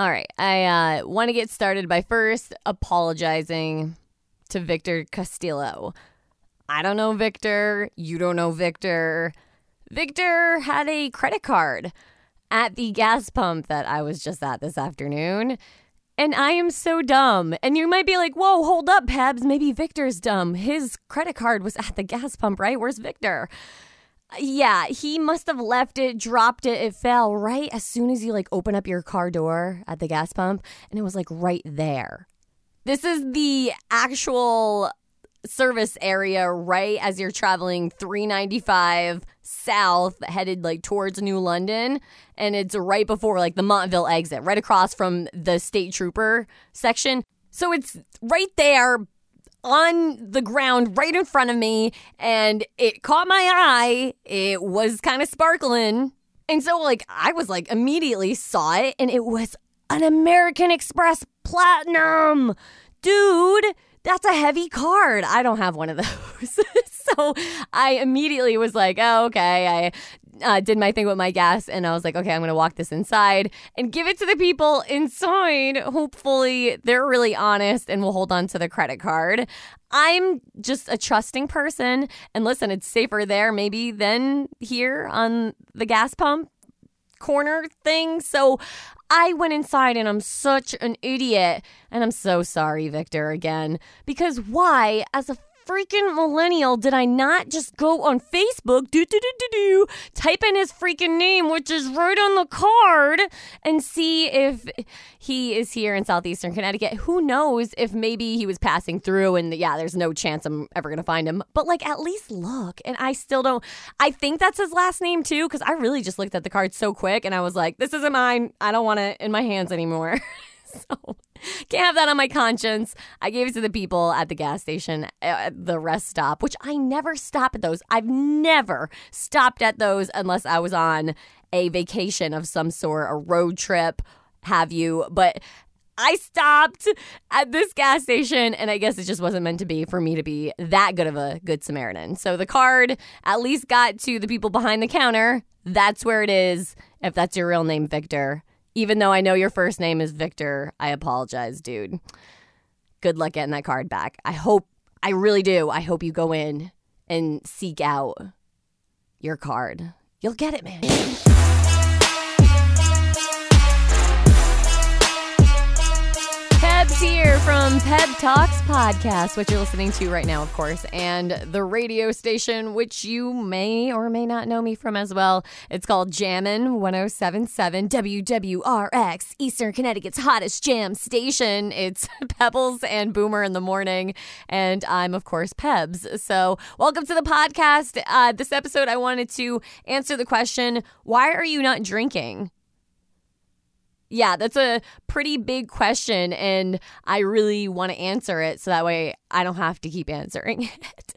All right. I uh, want to get started by first apologizing to Victor Castillo. I don't know Victor. You don't know Victor. Victor had a credit card at the gas pump that I was just at this afternoon. And I am so dumb. And you might be like, whoa, hold up, Pebs. Maybe Victor's dumb. His credit card was at the gas pump, right? Where's Victor? Yeah, he must have left it, dropped it, it fell right as soon as you like open up your car door at the gas pump, and it was like right there. This is the actual service area right as you're traveling 395 south headed like towards New London and it's right before like the Montville exit right across from the state trooper section so it's right there on the ground right in front of me and it caught my eye. It was kind of sparkling. And so like I was like immediately saw it and it was an American Express Platinum. Dude, that's a heavy card. I don't have one of those. so I immediately was like, oh, okay. I uh, did my thing with my gas and I was like, okay, I'm going to walk this inside and give it to the people inside. Hopefully, they're really honest and will hold on to the credit card. I'm just a trusting person. And listen, it's safer there maybe than here on the gas pump corner thing. So I went inside and I'm such an idiot. And I'm so sorry, Victor, again. Because why, as a freaking millennial did I not just go on Facebook, do do do do do, type in his freaking name, which is right on the card, and see if he is here in southeastern Connecticut? Who knows if maybe he was passing through and yeah, there's no chance I'm ever gonna find him. But like at least look. And I still don't I think that's his last name too, because I really just looked at the card so quick and I was like, this isn't mine. I don't want it in my hands anymore. so can't have that on my conscience. I gave it to the people at the gas station, uh, at the rest stop, which I never stop at those. I've never stopped at those unless I was on a vacation of some sort, a road trip, have you. But I stopped at this gas station, and I guess it just wasn't meant to be for me to be that good of a good Samaritan. So the card at least got to the people behind the counter. That's where it is, if that's your real name, Victor. Even though I know your first name is Victor, I apologize, dude. Good luck getting that card back. I hope, I really do. I hope you go in and seek out your card. You'll get it, man. From Peb Talks Podcast, which you're listening to right now, of course, and the radio station, which you may or may not know me from as well. It's called Jammin' 1077 WWRX, Eastern Connecticut's hottest jam station. It's Pebbles and Boomer in the morning, and I'm, of course, Pebs. So, welcome to the podcast. Uh, this episode, I wanted to answer the question why are you not drinking? Yeah, that's a pretty big question, and I really want to answer it so that way I don't have to keep answering it.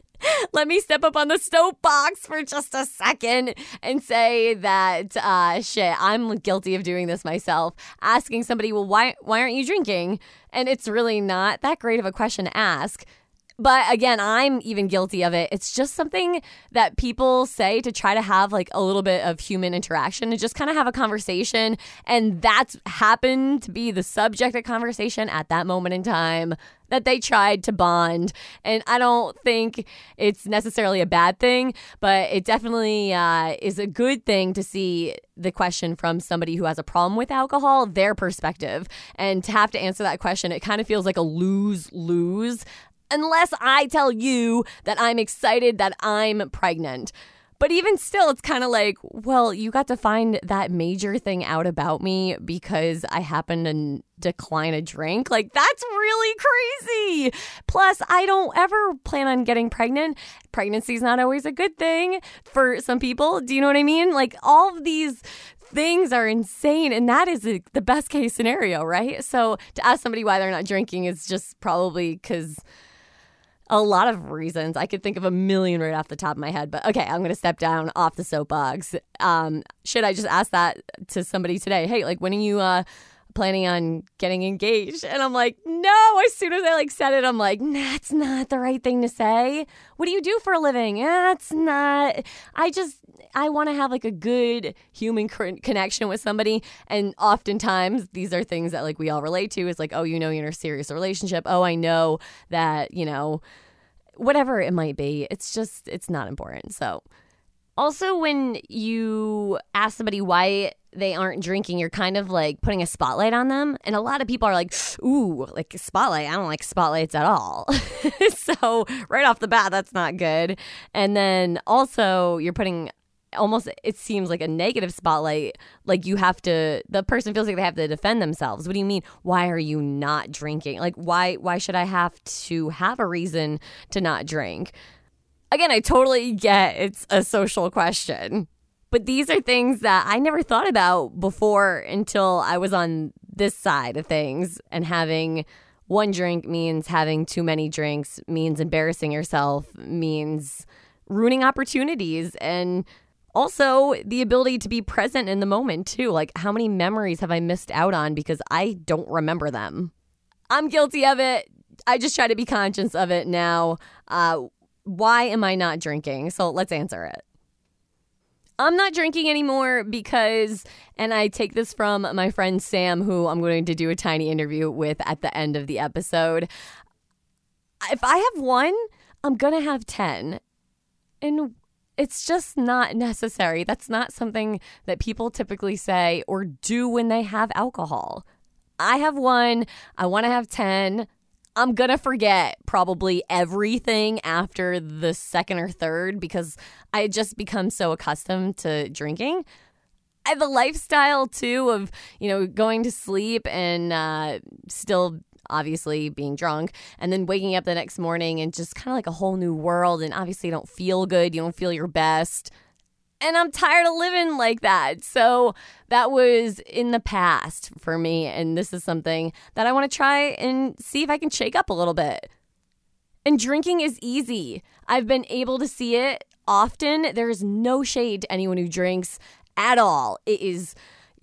Let me step up on the soapbox for just a second and say that uh, shit, I'm guilty of doing this myself. Asking somebody, well, why why aren't you drinking? And it's really not that great of a question to ask but again, I'm even guilty of it. It's just something that people say to try to have like a little bit of human interaction and just kind of have a conversation. And that's happened to be the subject of conversation at that moment in time that they tried to bond. And I don't think it's necessarily a bad thing, but it definitely uh, is a good thing to see the question from somebody who has a problem with alcohol, their perspective. And to have to answer that question, it kind of feels like a lose lose unless I tell you that I'm excited that I'm pregnant. But even still, it's kind of like, well, you got to find that major thing out about me because I happen to decline a drink. Like, that's really crazy. Plus, I don't ever plan on getting pregnant. Pregnancy's not always a good thing for some people. Do you know what I mean? Like, all of these things are insane. And that is the best case scenario, right? So, to ask somebody why they're not drinking is just probably because a lot of reasons. I could think of a million right off the top of my head, but okay, I'm going to step down off the soapbox. Um, should I just ask that to somebody today? Hey, like, when are you uh, planning on getting engaged. And I'm like, no, as soon as I like said it, I'm like, that's not the right thing to say. What do you do for a living? Eh, that's not, I just, I want to have like a good human connection with somebody. And oftentimes these are things that like we all relate to is like, oh, you know, you're in a serious relationship. Oh, I know that, you know, whatever it might be. It's just, it's not important. So, also, when you ask somebody why they aren't drinking, you're kind of like putting a spotlight on them. And a lot of people are like, ooh, like spotlight. I don't like spotlights at all. so, right off the bat, that's not good. And then also, you're putting almost it seems like a negative spotlight like you have to the person feels like they have to defend themselves what do you mean why are you not drinking like why why should i have to have a reason to not drink again i totally get it's a social question but these are things that I never thought about before until I was on this side of things and having one drink means having too many drinks, means embarrassing yourself, means ruining opportunities and also the ability to be present in the moment too. Like how many memories have I missed out on because I don't remember them? I'm guilty of it. I just try to be conscious of it now. Uh, why am I not drinking? So let's answer it. I'm not drinking anymore because, and I take this from my friend Sam, who I'm going to do a tiny interview with at the end of the episode. If I have one, I'm going to have 10. And it's just not necessary. That's not something that people typically say or do when they have alcohol. I have one, I want to have 10. I'm to forget probably everything after the second or third because I just become so accustomed to drinking. I have a lifestyle too of, you know, going to sleep and uh, still obviously being drunk and then waking up the next morning and just kind of like a whole new world. And obviously, you don't feel good, you don't feel your best and I'm tired of living like that. So that was in the past for me. And this is something that I want to try and see if I can shake up a little bit. And drinking is easy. I've been able to see it often. There is no shade to anyone who drinks at all. It is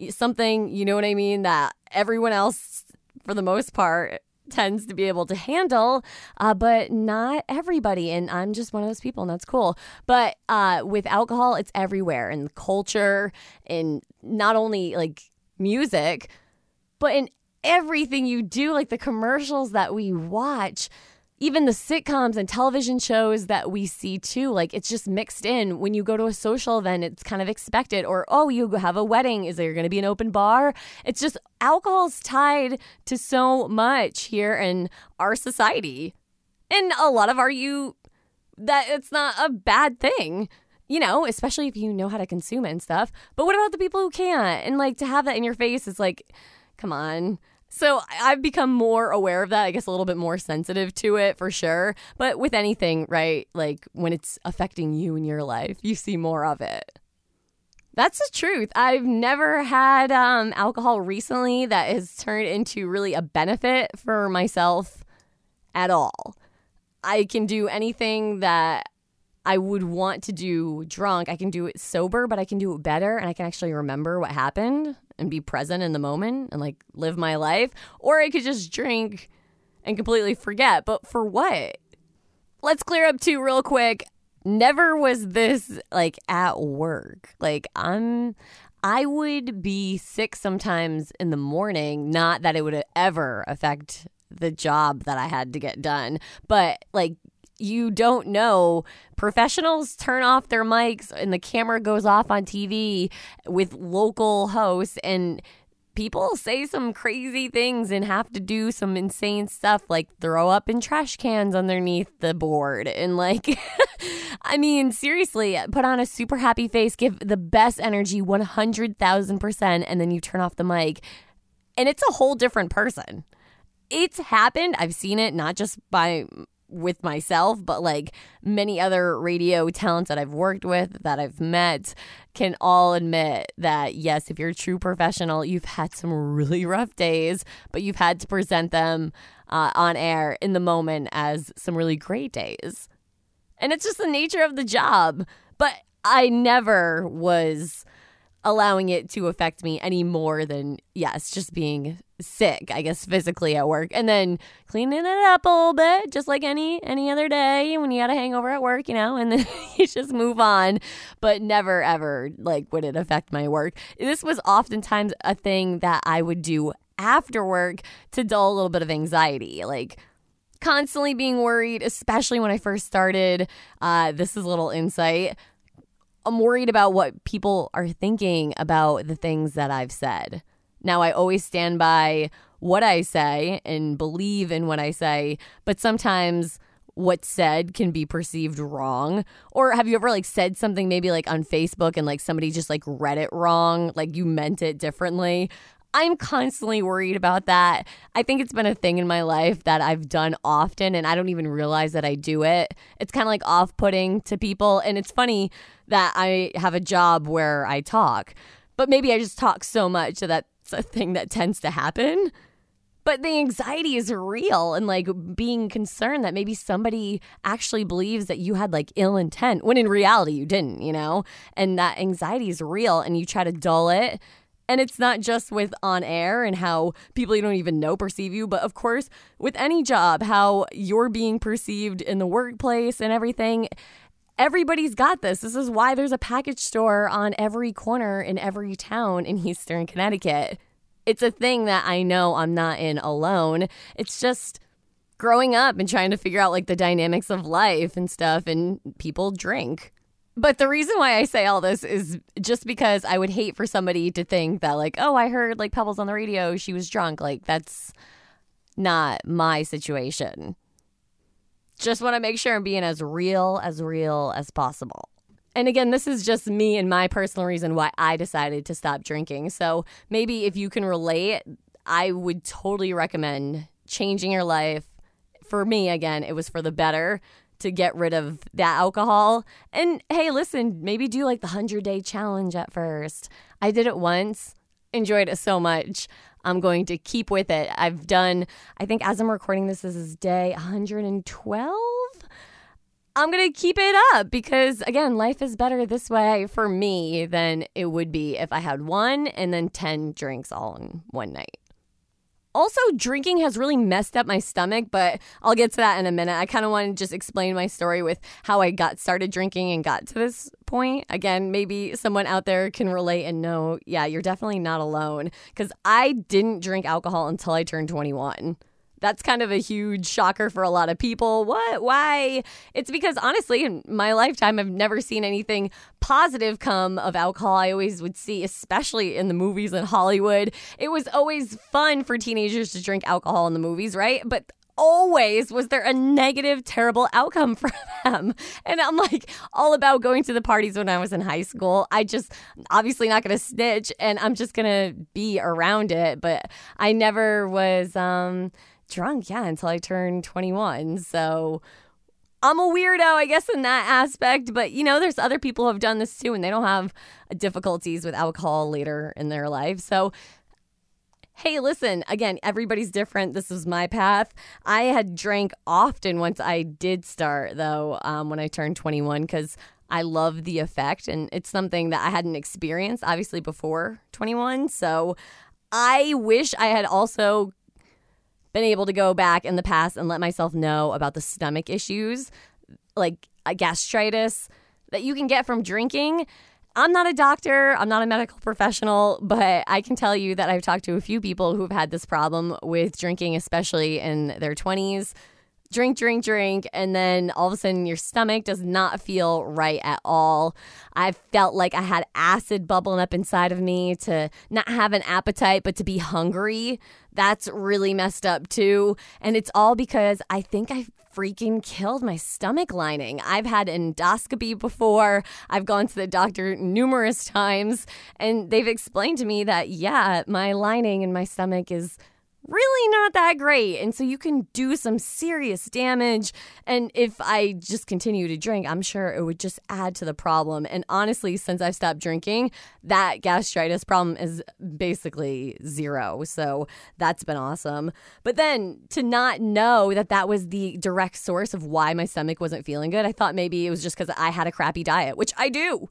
something, you know what I mean, that everyone else, for the most part, tends to be able to handle, uh, but not everybody. And I'm just one of those people, and that's cool. But uh, with alcohol, it's everywhere in culture, in not only like music, but in everything you do, like the commercials that we watch even the sitcoms and television shows that we see too, like it's just mixed in. When you go to a social event, it's kind of expected. Or, oh, you have a wedding. Is there going to be an open bar? It's just alcohol's tied to so much here in our society. And a lot of are you that it's not a bad thing you know, especially if you know how to consume it and stuff. But what about the people who can't? And like to have that in your face is like, come on. So I've become more aware of that, I guess a little bit more sensitive to it for sure. But with anything, right? Like when it's affecting you in your life, you see more of it. That's the truth. I've never had um, alcohol recently that has turned into really a benefit for myself at all. I can do anything that I would want to do drunk. I can do it sober, but I can do it better and I can actually remember what happened and be present in the moment and like live my life. Or I could just drink and completely forget. But for what? Let's clear up two real quick. Never was this like at work. Like, I'm. I would be sick sometimes in the morning, not that it would ever affect the job that I had to get done, but like you don't know. Professionals turn off their mics and the camera goes off on TV with local hosts and people say some crazy things and have to do some insane stuff like throw up in trash cans underneath the board and like I mean seriously put on a super happy face give the best energy 100,000% and then you turn off the mic and it's a whole different person it's happened. I've seen it not just by with myself, but like many other radio talents that I've worked with, that I've met, can all admit that yes, if you're a true professional, you've had some really rough days, but you've had to present them uh, on air in the moment as some really great days. And it's just the nature of the job. But I never was allowing it to affect me any more than, yes, just being sick, I guess physically at work. And then cleaning it up a little bit, just like any any other day when you got a hangover at work, you know, and then you just move on. But never ever like would it affect my work. This was oftentimes a thing that I would do after work to dull a little bit of anxiety. Like constantly being worried, especially when I first started. Uh, this is a little insight. I'm worried about what people are thinking about the things that I've said. Now, I always stand by what I say and believe in what I say, but sometimes what's said can be perceived wrong. Or have you ever like said something maybe like on Facebook and like somebody just like read it wrong, like you meant it differently? I'm constantly worried about that. I think it's been a thing in my life that I've done often and I don't even realize that I do it. It's kind of like off putting to people. And it's funny that I have a job where I talk, but maybe I just talk so much that that's a thing that tends to happen. But the anxiety is real and like being concerned that maybe somebody actually believes that you had like ill intent when in reality you didn't, you know? And that anxiety is real and you try to dull it and it's not just with on air and how people you don't even know perceive you, but of course, with any job, how you're being perceived in the workplace and everything. Everybody's got this. This is why there's a package store on every corner in every town in Eastern Connecticut. It's a thing that I know I'm not in alone. It's just growing up and trying to figure out like the dynamics of life and stuff, and people drink. But the reason why I say all this is just because I would hate for somebody to think that, like, oh, I heard like Pebbles on the radio, she was drunk. Like, that's not my situation. Just want to make sure I'm being as real as real as possible. And again, this is just me and my personal reason why I decided to stop drinking. So maybe if you can relate, I would totally recommend changing your life. For me, again, it was for the better to get rid of that alcohol. And hey, listen, maybe do like the 100 day challenge at first. I did it once, enjoyed it so much. I'm going to keep with it. I've done, I think as I'm recording this, this is day 112. I'm going to keep it up because, again, life is better this way for me than it would be if I had one and then 10 drinks all in one night. Also, drinking has really messed up my stomach, but I'll get to that in a minute. I kind of want to just explain my story with how I got started drinking and got to this point. Again, maybe someone out there can relate and know, yeah, you're definitely not alone because I didn't drink alcohol until I turned 21. That's kind of a huge shocker for a lot of people. What? Why? It's because honestly, in my lifetime, I've never seen anything positive come of alcohol. I always would see, especially in the movies in Hollywood, it was always fun for teenagers to drink alcohol in the movies, right? But always was there a negative, terrible outcome for them. And I'm like all about going to the parties when I was in high school. I just obviously not going to snitch and I'm just going to be around it. But I never was, um, drunk, yeah, until I turned 21. So I'm a weirdo, I guess, in that aspect. But, you know, there's other people who have done this too, and they don't have difficulties with alcohol later in their life. So, hey, listen, again, everybody's different. This was my path. I had drank often once I did start, though, um, when I turned 21, because I love the effect. And it's something that I hadn't experienced, obviously, before 21. So, I wish I had also been able to go back in the past and let myself know about the stomach issues, like a gastritis, that you can get from drinking. I'm not a doctor, I'm not a medical professional, but I can tell you that I've talked to a few people who've had this problem with drinking, especially in their 20s. Drink, drink, drink, and then all of a sudden your stomach does not feel right at all. I felt like I had acid bubbling up inside of me to not have an appetite, but to be hungry. That's really messed up too. And it's all because I think I freaking killed my stomach lining. I've had endoscopy before. I've gone to the doctor numerous times and they've explained to me that yeah, my lining in my stomach is really not that great. And so you can do some serious damage. And if I just continue to drink, I'm sure it would just add to the problem. And honestly, since I've stopped drinking, that gastritis problem is basically zero. So that's been awesome. But then to not know that that was the direct source of why my stomach wasn't feeling good, I thought maybe it was just because I had a crappy diet, which I do.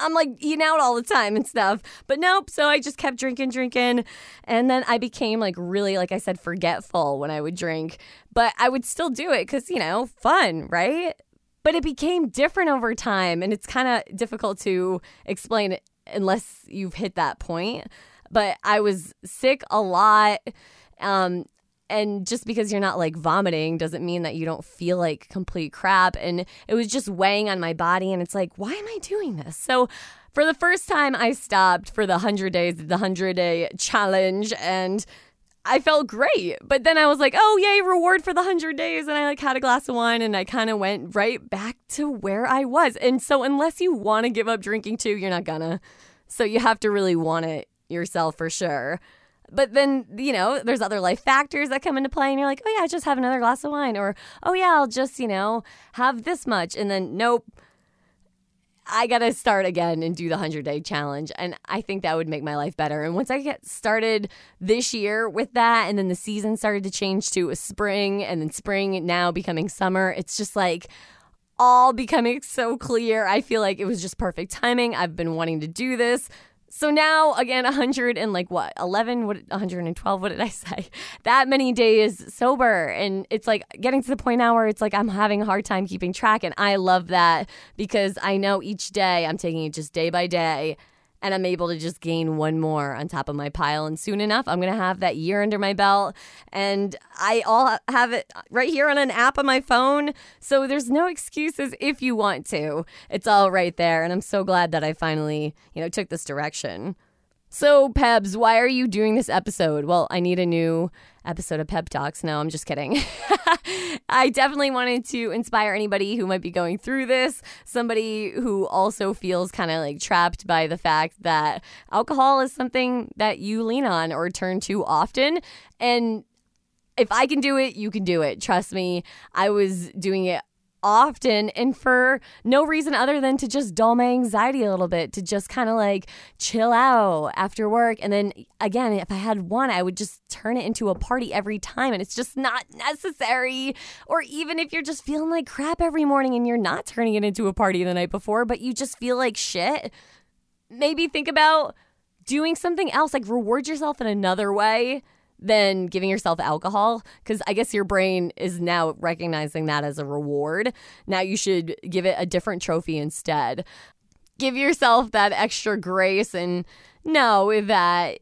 I'm like eating out all the time and stuff. But nope. So I just kept drinking, drinking. And then I became like really, like I said, forgetful when I would drink. But I would still do it because, you know, fun, right? But it became different over time. And it's kind of difficult to explain unless you've hit that point. But I was sick a lot. Um, and just because you're not like vomiting doesn't mean that you don't feel like complete crap and it was just weighing on my body and it's like why am i doing this so for the first time i stopped for the 100 days the 100 day challenge and I felt great. But then I was like, oh, yay, reward for the 100 days. And I like had a glass of wine and I kind of went right back to where I was. And so, unless you want to give up drinking too, you're not gonna. So, you have to really want it yourself for sure. But then, you know, there's other life factors that come into play, and you're like, oh, yeah, just have another glass of wine. Or, oh, yeah, I'll just, you know, have this much. And then, nope, I got to start again and do the 100 day challenge. And I think that would make my life better. And once I get started this year with that, and then the season started to change to a spring, and then spring now becoming summer, it's just like, all becoming so clear. I feel like it was just perfect timing. I've been wanting to do this so now again, 100 and like what, 11, what, 112, what did I say? That many days sober. And it's like getting to the point now where it's like I'm having a hard time keeping track. And I love that because I know each day I'm taking it just day by day and I'm able to just gain one more on top of my pile. And soon enough, I'm going to have that year under my belt. And I all have it right here on an app on my phone. So there's no excuses if you want to. It's all right there. And I'm so glad that I finally, you know, took this direction. So, Pebs, why are you doing this episode? Well, I need a new episode of Peb Talks. No, I'm just kidding. I definitely wanted to inspire anybody who might be going through this, somebody who also feels kind of like trapped by the fact that alcohol is something that you lean on or turn to often. And if I can do it, you can do it. Trust me, I was doing it often and for no reason other than to just dull my anxiety a little bit, to just kind of like chill out after work. And then again, if I had one, I would just turn it into a party every time. And it's just not necessary. Or even if you're just feeling like crap every morning and you're not turning it into a party the night before, but you just feel like shit, maybe think about doing something else, like reward yourself in another way than giving yourself alcohol because I guess your brain is now recognizing that as a reward. Now you should give it a different trophy instead. Give yourself that extra grace and know that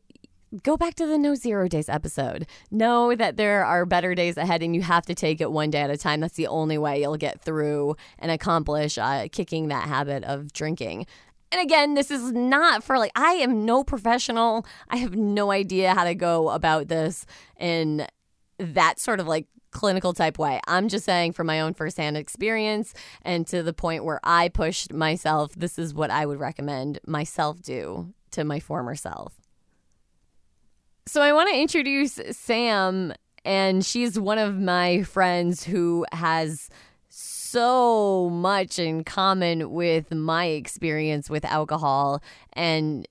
go back to the no zero days episode. Know that there are better days ahead and you have to take it one day at a time. That's the only way you'll get through and accomplish uh, kicking that habit of drinking. And again, this is not for like, I am no professional. I have no idea how to go about this in that sort of like clinical type way. I'm just saying from my own firsthand experience and to the point where I pushed myself, this is what I would recommend myself do to my former self. So I want to introduce Sam, and she's one of my friends who has so much in common with my experience with alcohol and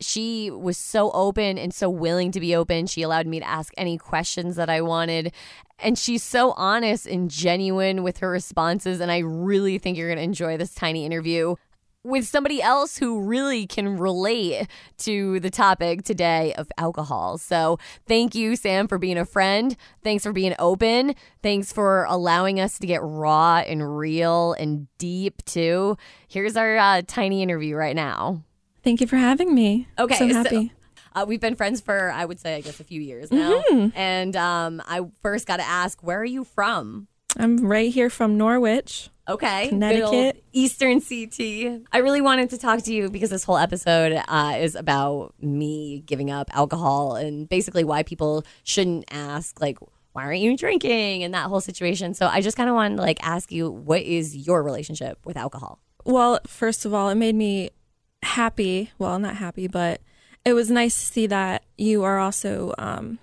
she was so open and so willing to be open. She allowed me to ask any questions that I wanted. And she's so honest and genuine with her responses. And I really think you're going to enjoy this tiny interview with somebody else who really can relate to the topic today of alcohol. So, thank you, Sam, for being a friend. Thanks for being open. Thanks for allowing us to get raw and real and deep, too. Here's our uh, tiny interview right now. Thank you for having me. Okay. So happy. So, uh, we've been friends for, I would say, I guess, a few years now. Mm-hmm. And um, I first got to ask, where are you from? I'm right here from Norwich. Okay. Connecticut. Eastern CT. I really wanted to talk to you because this whole episode uh, is about me giving up alcohol and basically why people shouldn't ask, like, why aren't you drinking and that whole situation. So I just kind of wanted to like ask you, what is your relationship with alcohol? Well, first of all, it made me happy. Well, not happy, but it was nice to see that you are also um,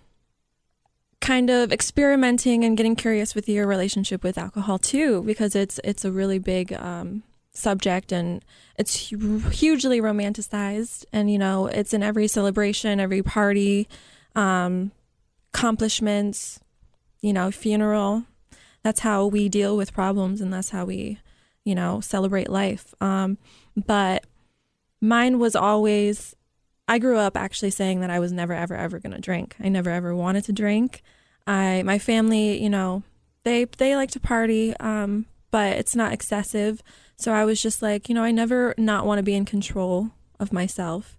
kind of experimenting and getting curious with your relationship with alcohol too, because it's it's a really big um, subject and it's hugely romanticized, and you know it's in every celebration, every party, um, accomplishments, you know, funeral. That's how we deal with problems, and that's how we, you know, celebrate life. Um, but mine was always I grew up actually saying that I was never ever ever going to drink. I never ever wanted to drink. I my family, you know, they they like to party um but it's not excessive. So I was just like, you know, I never not want to be in control of myself.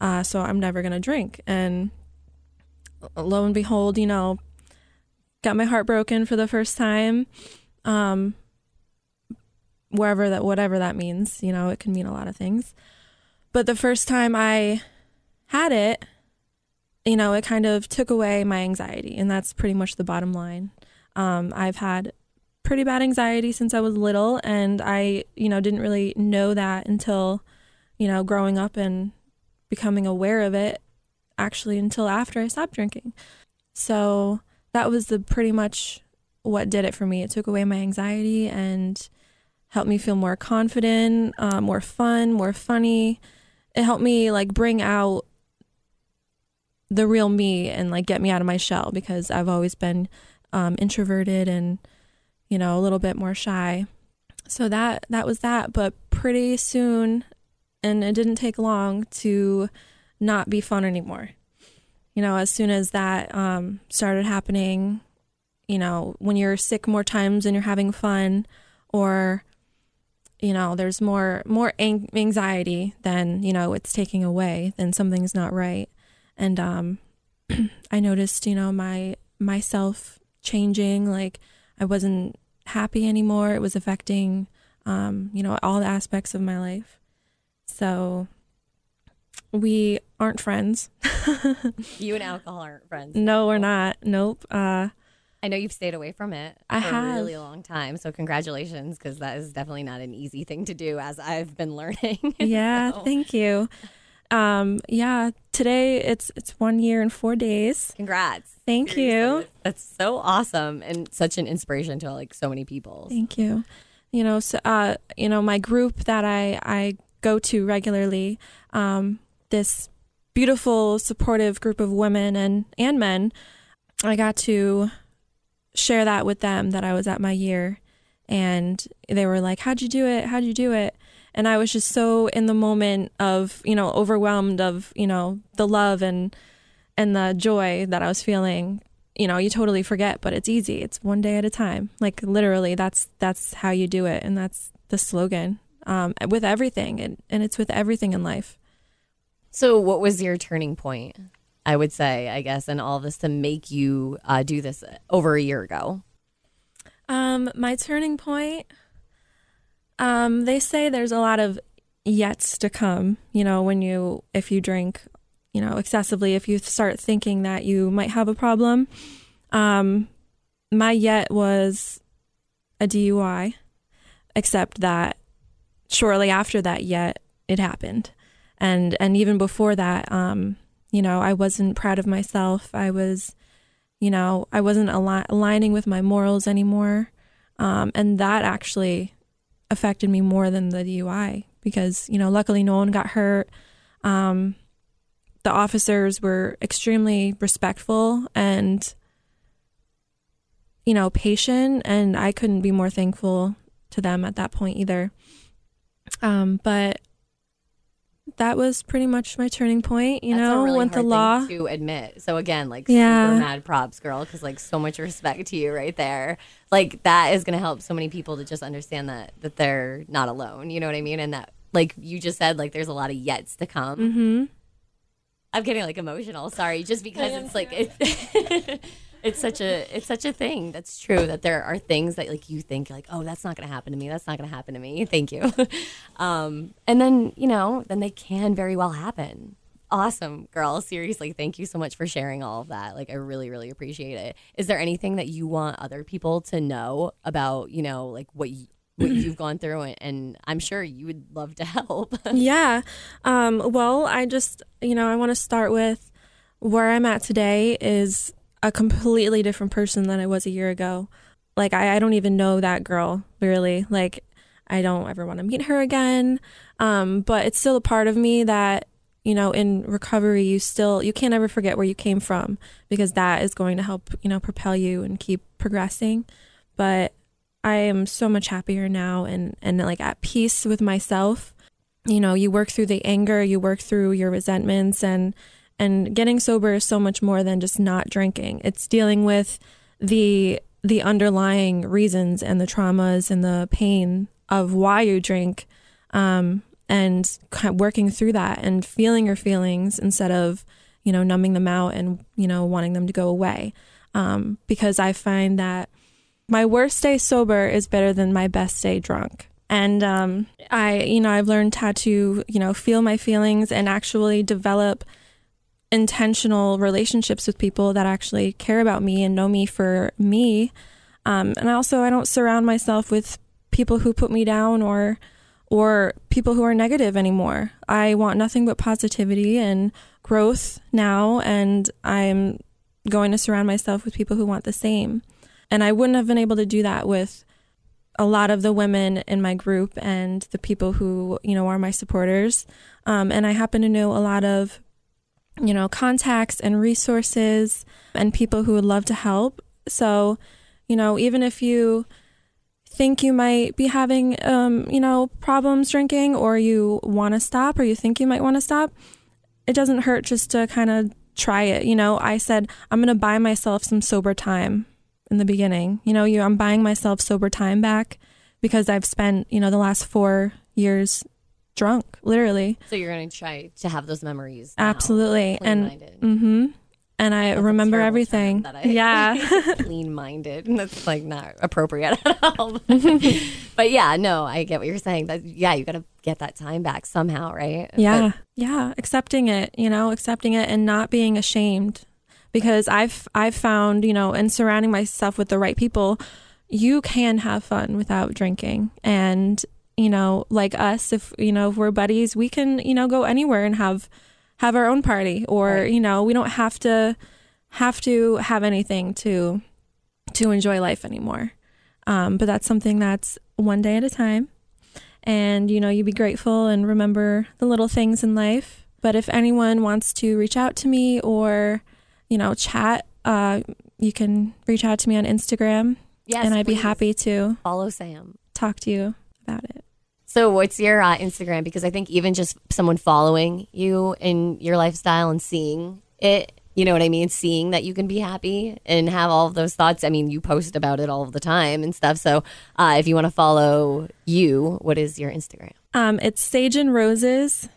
Uh so I'm never to drink. And lo and behold, you know, got my heart broken for the first time. Um wherever that whatever that means, you know, it can mean a lot of things. But the first time I had it, you know, it kind of took away my anxiety, and that's pretty much the bottom line. Um, I've had pretty bad anxiety since I was little, and I, you know, didn't really know that until, you know, growing up and becoming aware of it actually until after I stopped drinking. So that was the pretty much what did it for me. It took away my anxiety and helped me feel more confident, uh, more fun, more funny. It helped me like bring out the real me and like get me out of my shell because I've always been um, introverted and you know a little bit more shy. So that that was that, but pretty soon, and it didn't take long to not be fun anymore. You know, as soon as that um, started happening, you know, when you're sick more times and you're having fun, or you know, there's more more anxiety than you know it's taking away, then something's not right and um, I noticed, you know, my myself changing. Like I wasn't happy anymore. It was affecting, um, you know, all the aspects of my life. So we aren't friends. you and alcohol aren't friends. No, we're not. Nope. Uh, I know you've stayed away from it I for have. a really long time. So congratulations, because that is definitely not an easy thing to do, as I've been learning. Yeah, So, thank you. Um, yeah, today it's it's one year and four days. Congrats. Thank Seriously, you. That's so awesome and such an inspiration to like so many people. Thank you. You know, so uh, you know, my group that I I go to regularly, um, this beautiful, supportive group of women and and men, I got to share that with them that I was at my year, and they were like, "How'd you do it? How'd you do it?" And I was just so in the moment of you know overwhelmed of you know the love and and the joy that I was feeling. You know you totally forget but it's easy. It's one day at a time. Like literally that's that's how you do it. And that's the slogan um, with everything. And, and it's with everything in life. So, what was your turning point? I would say, I guess, and all this to make you uh, do this over a year ago. um, my turning point um, they say there's a lot of yets to come you know when you if you drink you know excessively if you start thinking that you might have a problem. Um, my yet was a dui except that shortly after that yet it happened. And and even before that um you know i wasn't proud of myself. I was you know i wasn't al- aligning with my morals anymore. Um and that actually affected me more than the dui because you know luckily no one got hurt. Um the officers were extremely respectful and you know patient and i couldn't be more thankful to them at that point either. Um but that was pretty much my turning point you That's know a really went the hard law thing to admit. So again, like Yeah. super mad props, girl, because like so much respect to you right there. Like that is going to help so many people to just understand that that they're not alone. You know what I mean? And that like you just said, like there's a lot of yets to come. mm-hmm I'm getting like emotional. Sorry, just because it's like it, it's such a it's such a thing. That's true that there are things that like you think like oh that's not going to happen to me. That's not going to happen to me. Thank you. um, and then you know then they can very well happen. Awesome, girl. Seriously, thank you so much for sharing all of that. Like I really really appreciate it. Is there anything that you want other people to know about you know like what you, what you've gone through and, and I'm sure you would love to help. yeah um well i just you know i want to start with where i'm at today is a completely different person than i was a year ago. Like i, I don't even know that girl really. Like i don't ever want to meet her again. Um but it's still a part of me that you know in recovery you still you can't ever forget where you came from because that is going to help you know propel you and keep progressing. But i am so much happier now and and like at peace with myself. You know, you work through the anger, you work through your resentments and and getting sober is so much more than just not drinking. It's dealing with the the underlying reasons and the traumas and the pain of why you drink um, and kind of working through that and feeling your feelings instead of you know numbing them out and you know wanting them to go away um, because i find that my worst day sober is better than my best day drunk and um, i you know i've learned how to you know feel my feelings and actually develop intentional relationships with people that actually care about me and know me for me. Um, and also, I don't surround myself with people who put me down or or people who are negative anymore. I want nothing but positivity and growth now, and I'm going to surround myself with people who want the same. And I wouldn't have been able to do that with a lot of the women in my group and the people who you know are my supporters. Um, and I happen to know a lot of you know, contacts and resources and people who would love to help. So, you know, even if you think you might be having, um, you know, problems drinking or you want to stop or you think you might want to stop, it doesn't hurt just to kind of try it. You know, I said, I'm going to buy myself some sober time in the beginning. You know, you, I'm buying myself sober time back because I've spent, you know, the last four years drunk, literally. So you're going to try to have those memories. Absolutely. And mm-hmm. And I That's remember everything. I, yeah. clean minded. And that's like not appropriate at all. but yeah, no, I get what you're saying. That yeah, you got to get that time back somehow, right? Yeah. But, yeah, accepting it, you know, accepting it and not being ashamed because I've I've found, you know, in surrounding myself with the right people, you can have fun without drinking and you know, like us, if you know, if we're buddies, we can, you know, go anywhere and have have our own party or, right. you know, we don't have to have to have anything to to enjoy life anymore. Um, but that's something that's one day at a time. And, you know, you be grateful and remember the little things in life. But if anyone wants to reach out to me or, you know, chat, uh, you can reach out to me on Instagram. Yes, and I'd be happy to follow Sam. Talk to you. So, what's your uh, Instagram? Because I think even just someone following you in your lifestyle and seeing it, you know what I mean? Seeing that you can be happy and have all of those thoughts. I mean, you post about it all the time and stuff. So, uh, if you want to follow you, what is your Instagram? Um, it's Sage and Roses.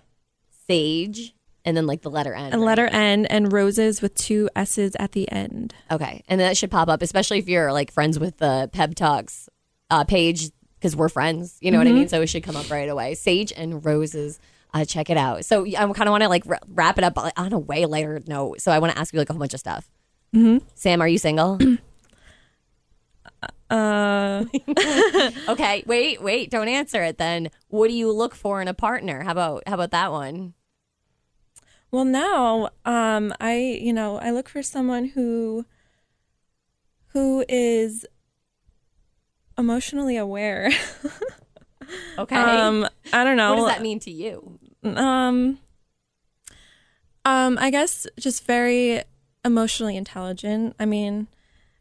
Sage and then like the letter N. A right? letter N and roses with two S's at the end. Okay. And that should pop up, especially if you're like friends with the Peb Talks uh, page because we're friends. You know mm-hmm. what I mean? Mm-hmm. So it should come up right away. Sage and Roses. Uh, check it out. So I kind of want to like wrap it up on a way later note. So I want to ask you like a whole bunch of stuff. Mm-hmm. Sam, are you single? uh. okay. Wait. Wait. Don't answer it. Then, what do you look for in a partner? How about how about that one? Well, now, um, I you know I look for someone who who is emotionally aware. okay. Um, I don't know. What does that mean to you? Um, um, I guess just very emotionally intelligent. I mean,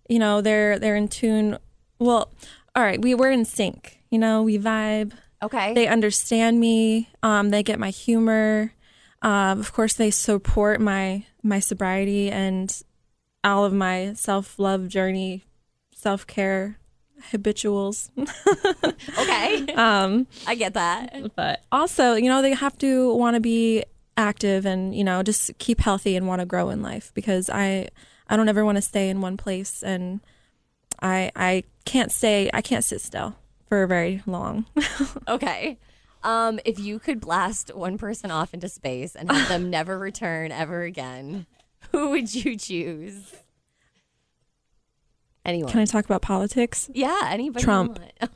you know, they're they're in tune. Well, all right, we were in sync. You know, we vibe. Okay. They understand me. Um, they get my humor. Um, of course, they support my my sobriety and all of my self love journey, self care habituals. okay. Um, I get that. But also, you know, they have to want to be active and, you know, just keep healthy and want to grow in life because I I don't ever want to stay in one place and I I can't stay I can't sit still for very long. okay. Um, if you could blast one person off into space and have them never return ever again, who would you choose? Anyone. Can I talk about politics? Yeah, anybody. Trump. Okay.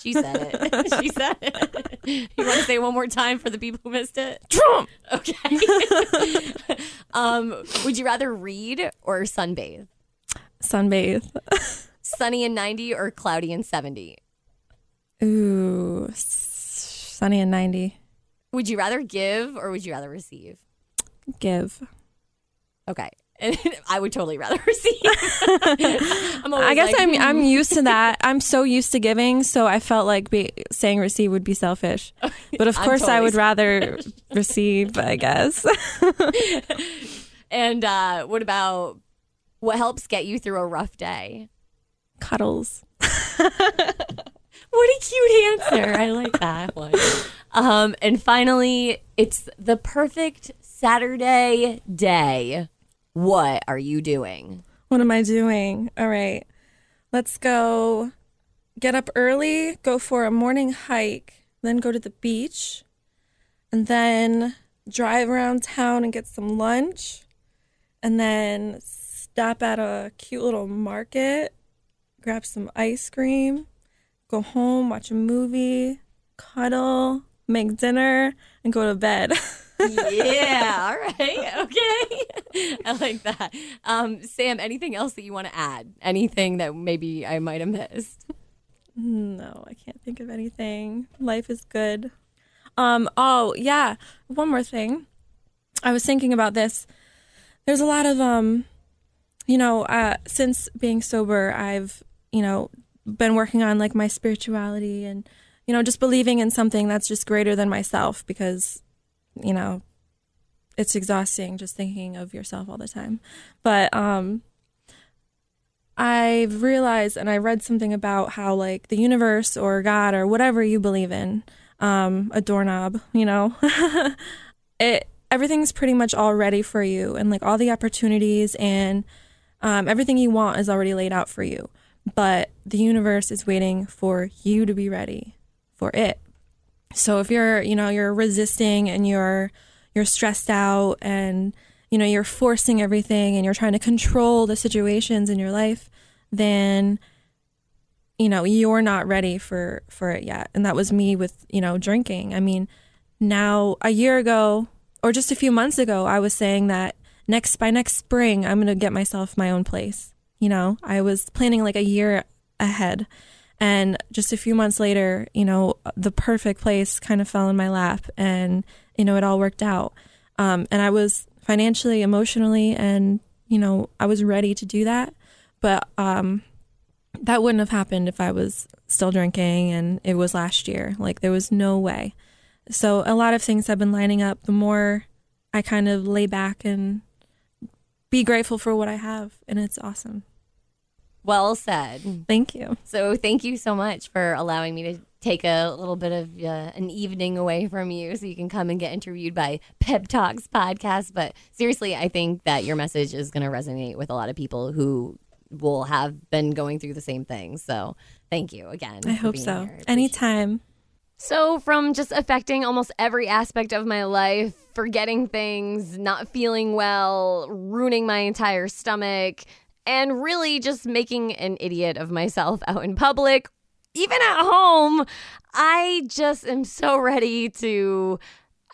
She said it. she said it. You want to say one more time for the people who missed it? Trump. Okay. um, would you rather read or sunbathe? Sunbathe. Sunny and 90 or cloudy and 70? Ooh, sunny and 90. Would you rather give or would you rather receive? Give. Okay. And I would totally rather receive. I'm I guess like, I'm I'm hmm. used to that. I'm so used to giving, so I felt like be, saying receive would be selfish. But of course, totally I would rather receive. I guess. and uh, what about what helps get you through a rough day? Cuddles. What a cute answer. I like that one. Um, and finally, it's the perfect Saturday day. What are you doing? What am I doing? All right. Let's go get up early, go for a morning hike, then go to the beach, and then drive around town and get some lunch, and then stop at a cute little market, grab some ice cream, go home, watch a movie, cuddle, make dinner, and go to bed. yeah, all right. Okay. I like that. Um, Sam, anything else that you want to add? Anything that maybe I might have missed? No, I can't think of anything. Life is good. Um, oh, yeah. One more thing. I was thinking about this. There's a lot of um you know, uh since being sober, I've, you know, been working on like my spirituality and you know just believing in something that's just greater than myself because you know it's exhausting just thinking of yourself all the time. But um I've realized and I read something about how like the universe or God or whatever you believe in, um, a doorknob, you know, it everything's pretty much all ready for you and like all the opportunities and um, everything you want is already laid out for you. But the universe is waiting for you to be ready for it. So if you're, you know, you're resisting and you're you're stressed out and you know, you're forcing everything and you're trying to control the situations in your life, then you know, you're not ready for for it yet. And that was me with, you know, drinking. I mean, now a year ago or just a few months ago, I was saying that next by next spring, I'm going to get myself my own place. You know, I was planning like a year ahead. And just a few months later, you know, the perfect place kind of fell in my lap and, you know, it all worked out. Um, and I was financially, emotionally, and, you know, I was ready to do that. But um, that wouldn't have happened if I was still drinking and it was last year. Like, there was no way. So a lot of things have been lining up. The more I kind of lay back and be grateful for what I have, and it's awesome. Well said. Thank you. So, thank you so much for allowing me to take a little bit of uh, an evening away from you so you can come and get interviewed by Peb Talks podcast. But seriously, I think that your message is going to resonate with a lot of people who will have been going through the same thing. So, thank you again. I hope so. Anytime. So, from just affecting almost every aspect of my life, forgetting things, not feeling well, ruining my entire stomach, and really just making an idiot of myself out in public, even at home. I just am so ready to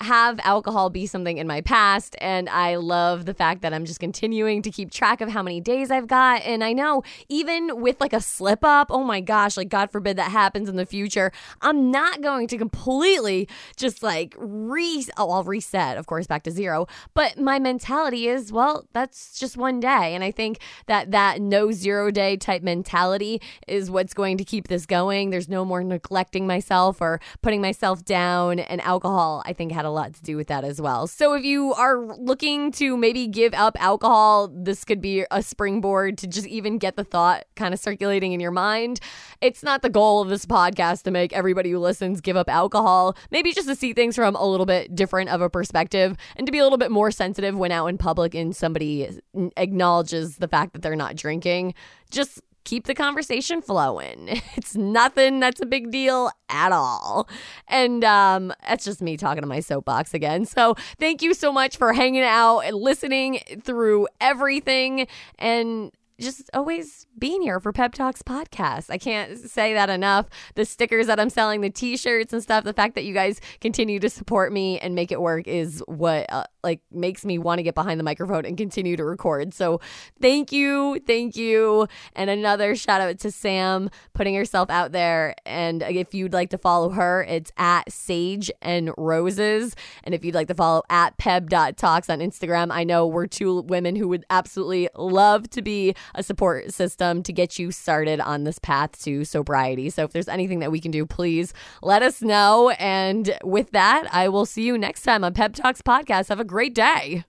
have alcohol be something in my past. And I love the fact that I'm just continuing to keep track of how many days I've got. And I know even with like a slip up, oh my gosh, like God forbid that happens in the future, I'm not going to completely just like re, oh, I'll reset, of course, back to zero. But my mentality is, well, that's just one day. And I think that that no zero day type mentality is what's going to keep this going. There's no more neglecting myself or putting myself down. And alcohol, I think, a lot to do with that as well. So if you are looking to maybe give up alcohol, this could be a springboard to just even get the thought kind of circulating in your mind. It's not the goal of this podcast to make everybody who listens give up alcohol, maybe just to see things from a little bit different of a perspective and to be a little bit more sensitive when out in public and somebody acknowledges the fact that they're not drinking. Just keep the conversation flowing. It's nothing that's a big deal at all. And um, that's just me talking to my soapbox again. So thank you so much for hanging out and listening through everything. And just always being here for Peb Talks podcast. I can't say that enough. The stickers that I'm selling, the t-shirts and stuff, the fact that you guys continue to support me and make it work is what uh, like makes me want to get behind the microphone and continue to record. So, thank you, thank you. And another shout out to Sam putting herself out there and if you'd like to follow her, it's at Sage and Roses. And if you'd like to follow at peb.talks on Instagram, I know we're two women who would absolutely love to be a support system to get you started on this path to sobriety. So if there's anything that we can do, please let us know. And with that, I will see you next time on Peb Talks Podcast. Have a great day.